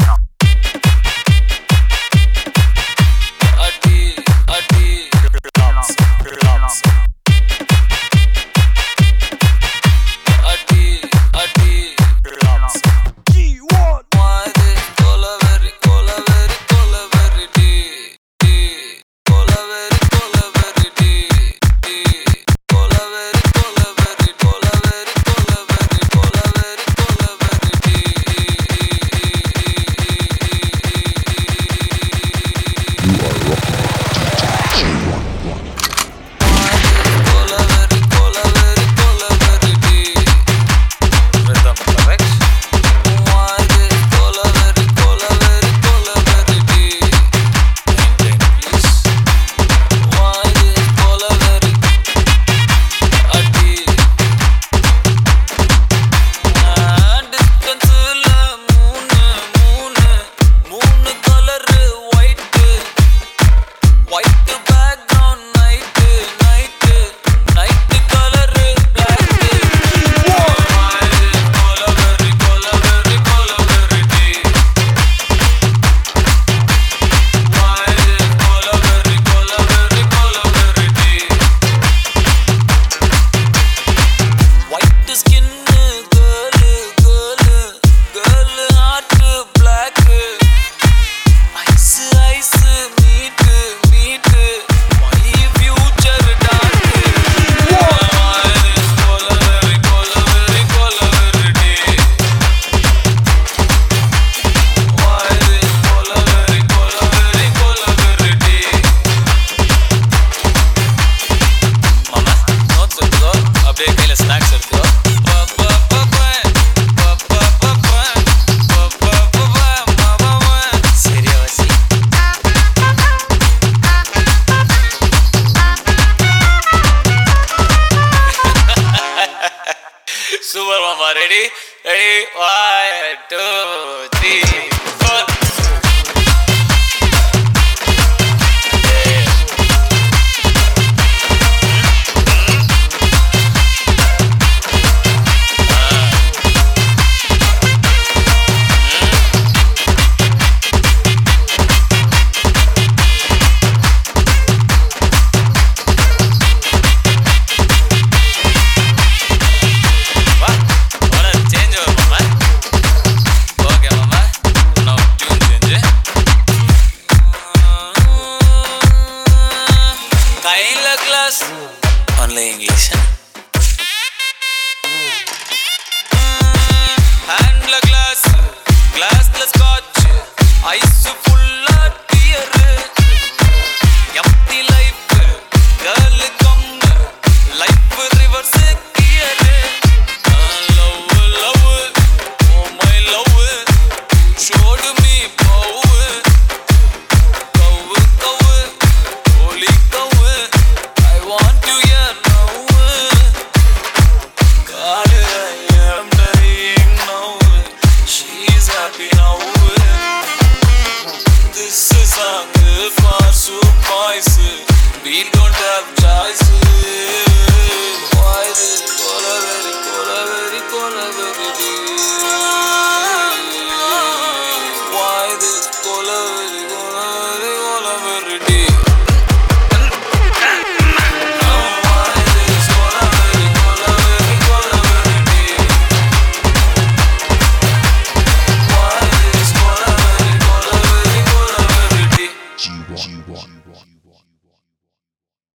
Sound. do it one more. Ready? Ready? One, two, three.